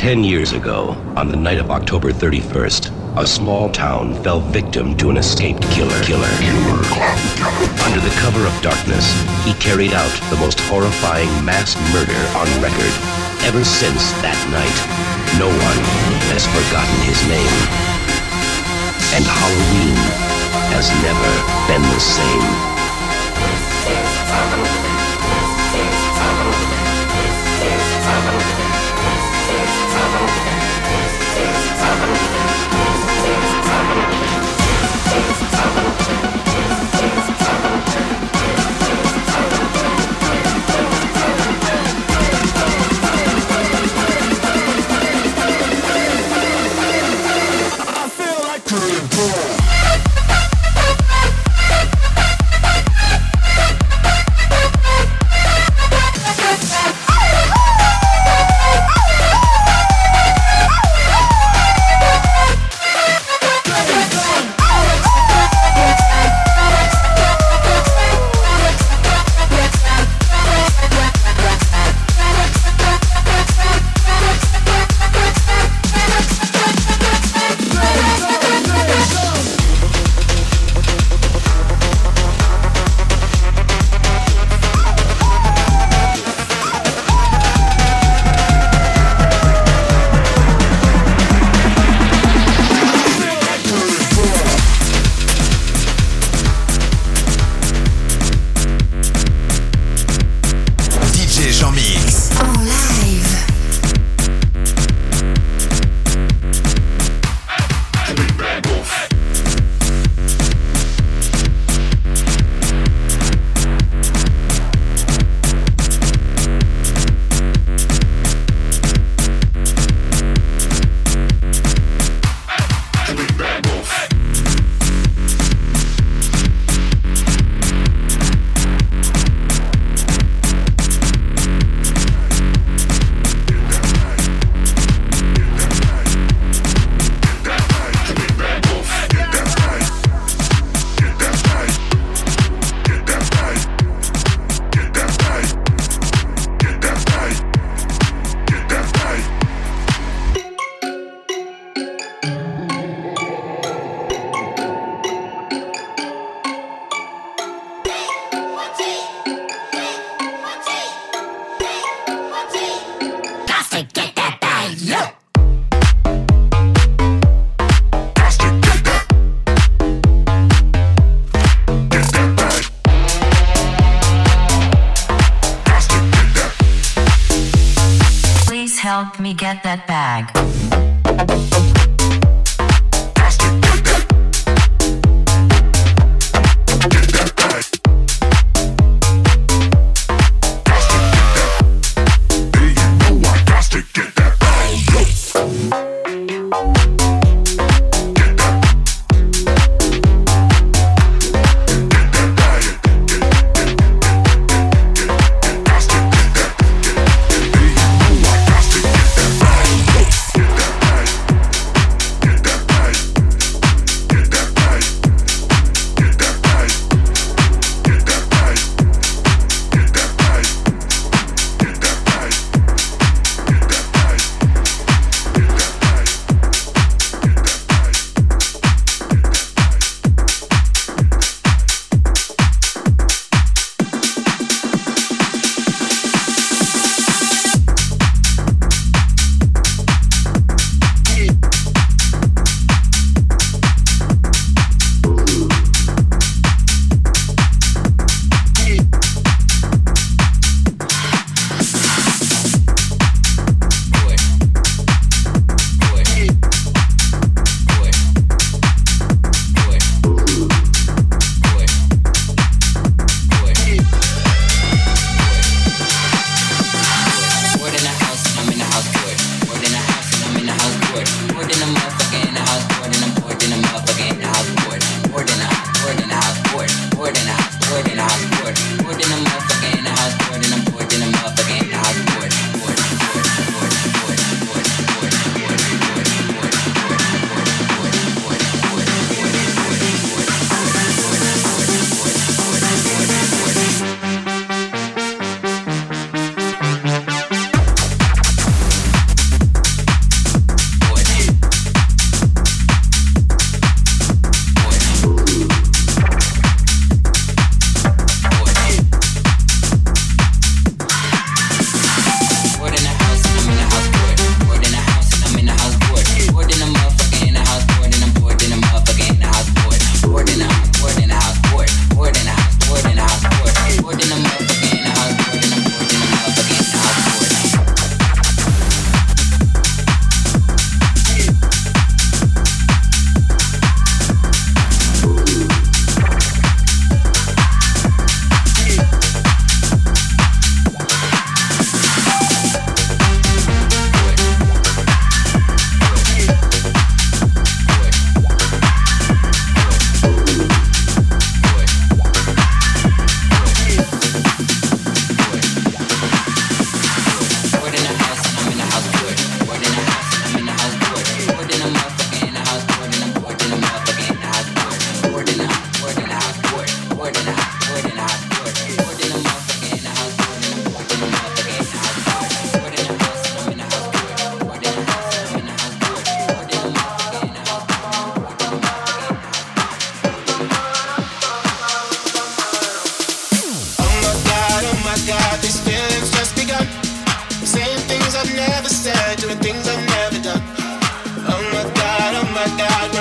Ten years ago, on the night of October 31st, a small town fell victim to an escaped killer. Killer. Under the cover of darkness, he carried out the most horrifying mass murder on record. Ever since that night, no one has forgotten his name. And Halloween has never been the same. get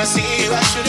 see you, I should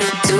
do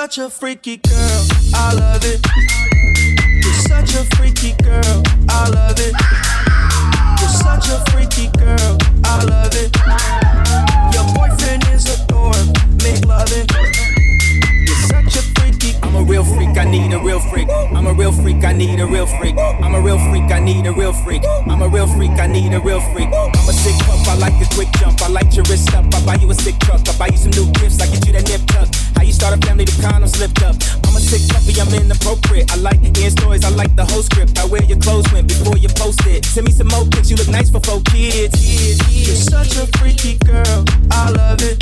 such a freaky girl, I love it. You're such a freaky girl, I love it. You're such a freaky girl, I love it. Your boyfriend is a dork, make loving. You're such a freaky. I'm a real freak, I need a real freak. I'm a real freak, I need a real freak. I'm a real freak, I need a real freak. I'm a real freak, I need a real freak. I'm a sick pup, I like the quick jump. I like your wrist up, I buy you a sick truck. I buy you some new gifts, I get you that nip tuck. How you start a family, the condom slipped up. I'm a sick puppy, I'm inappropriate. I like hearing stories, I like the whole script. I wear your clothes went before you post it. Send me some more pics, you look nice for four kids. kids, kids. You're such a freaky girl, I love it.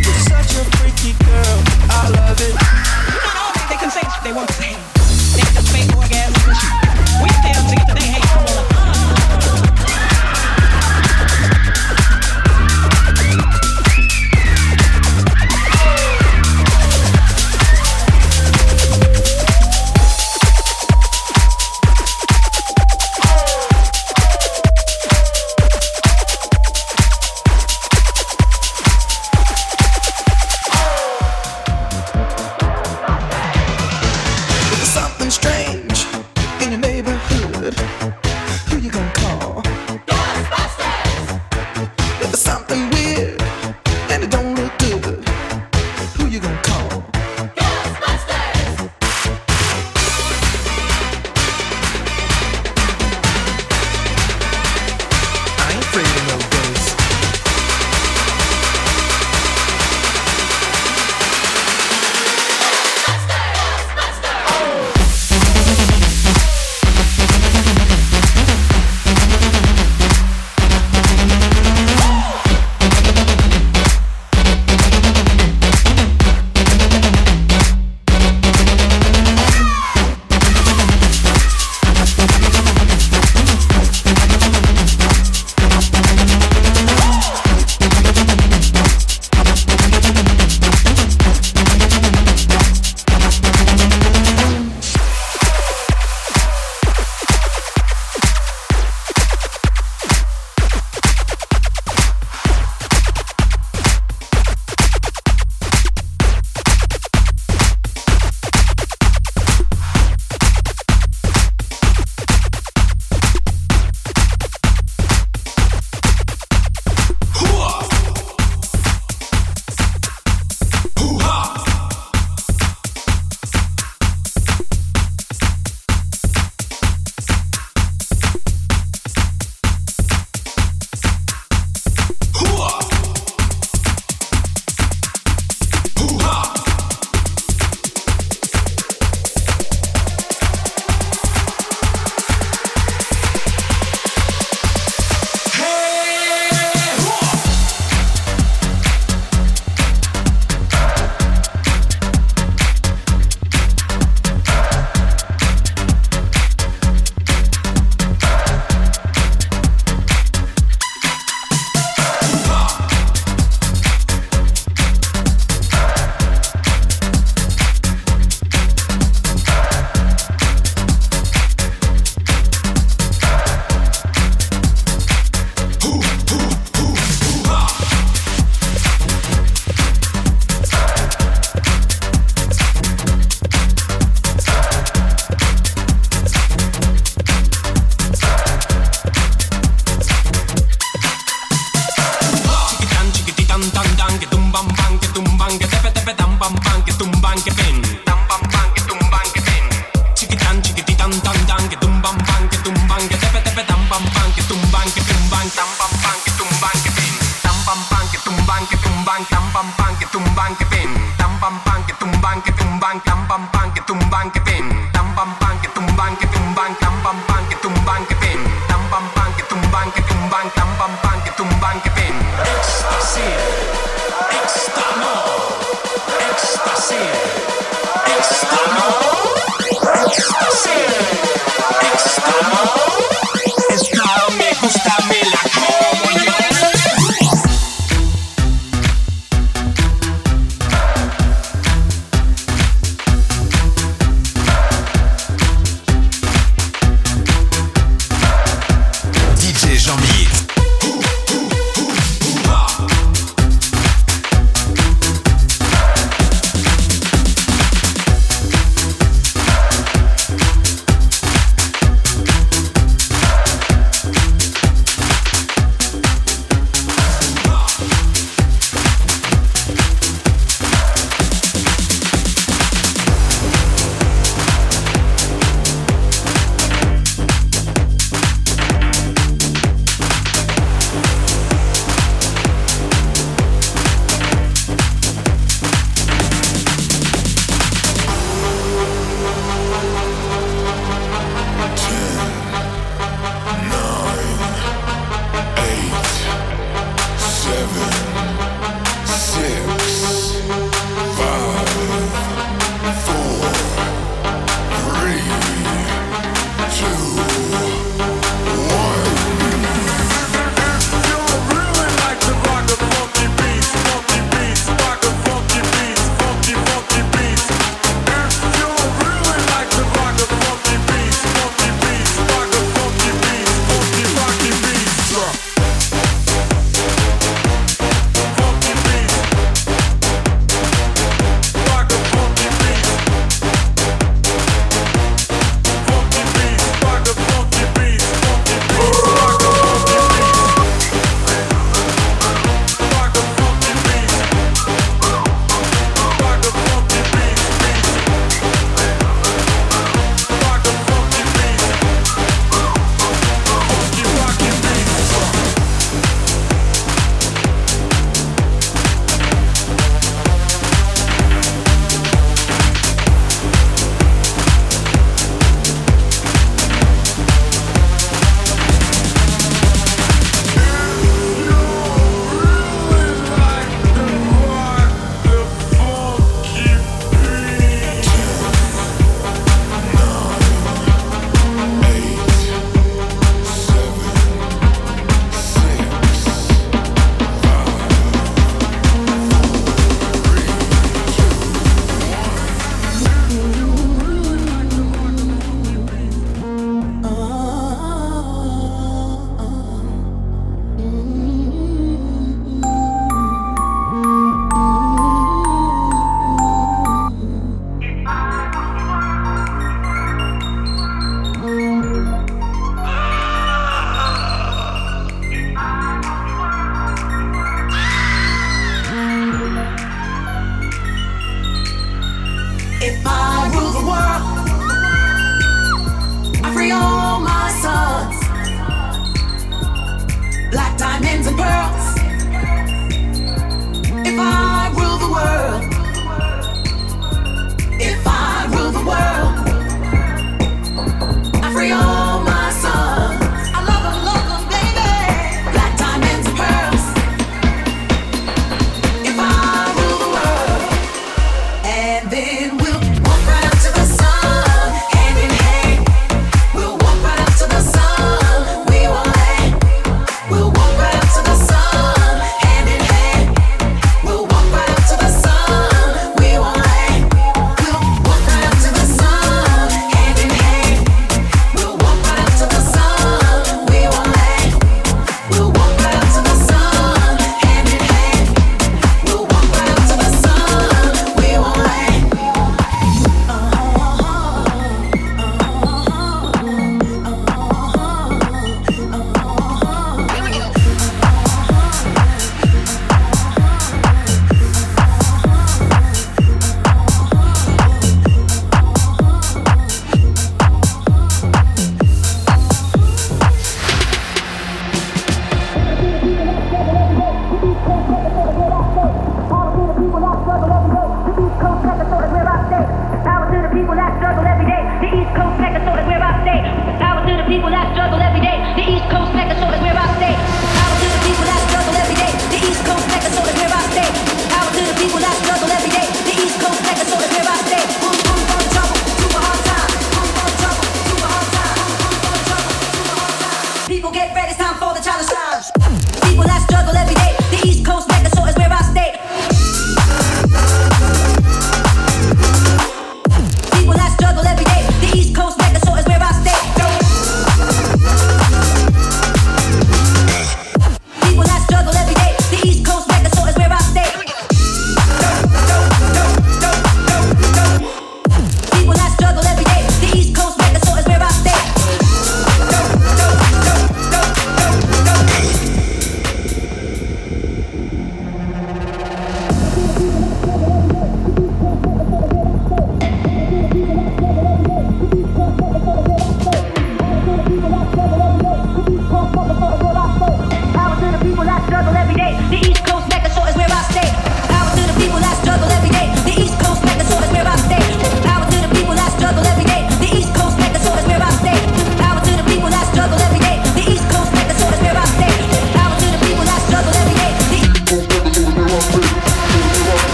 You're such a freaky girl, I love it. They can say they want to say. They just fake orgasms.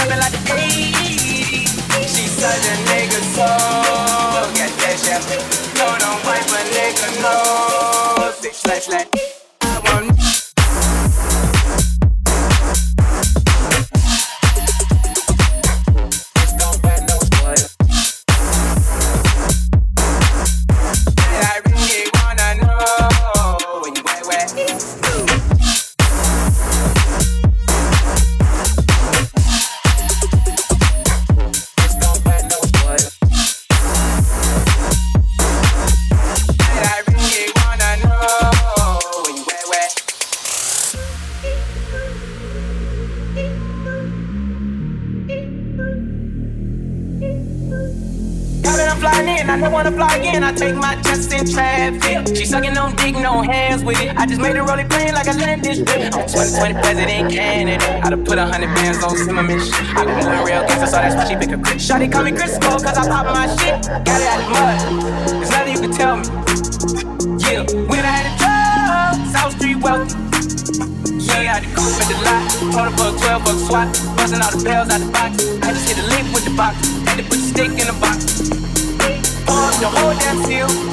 feeling like 80s. She's such a nigga soul. That shit. No, don't wipe a nose. Shawty call me Crisco, cause I pop my shit. Got it out the mud. There's nothing you can tell me. Yeah, when I had a job, South Street wealthy. Yeah, I had the coupe at the lot. 20 bucks, 12 bucks swap. Busting all the bells out the box. I just hit a link with the box. Had to put the stick in the box. Pull up the whole damn seal.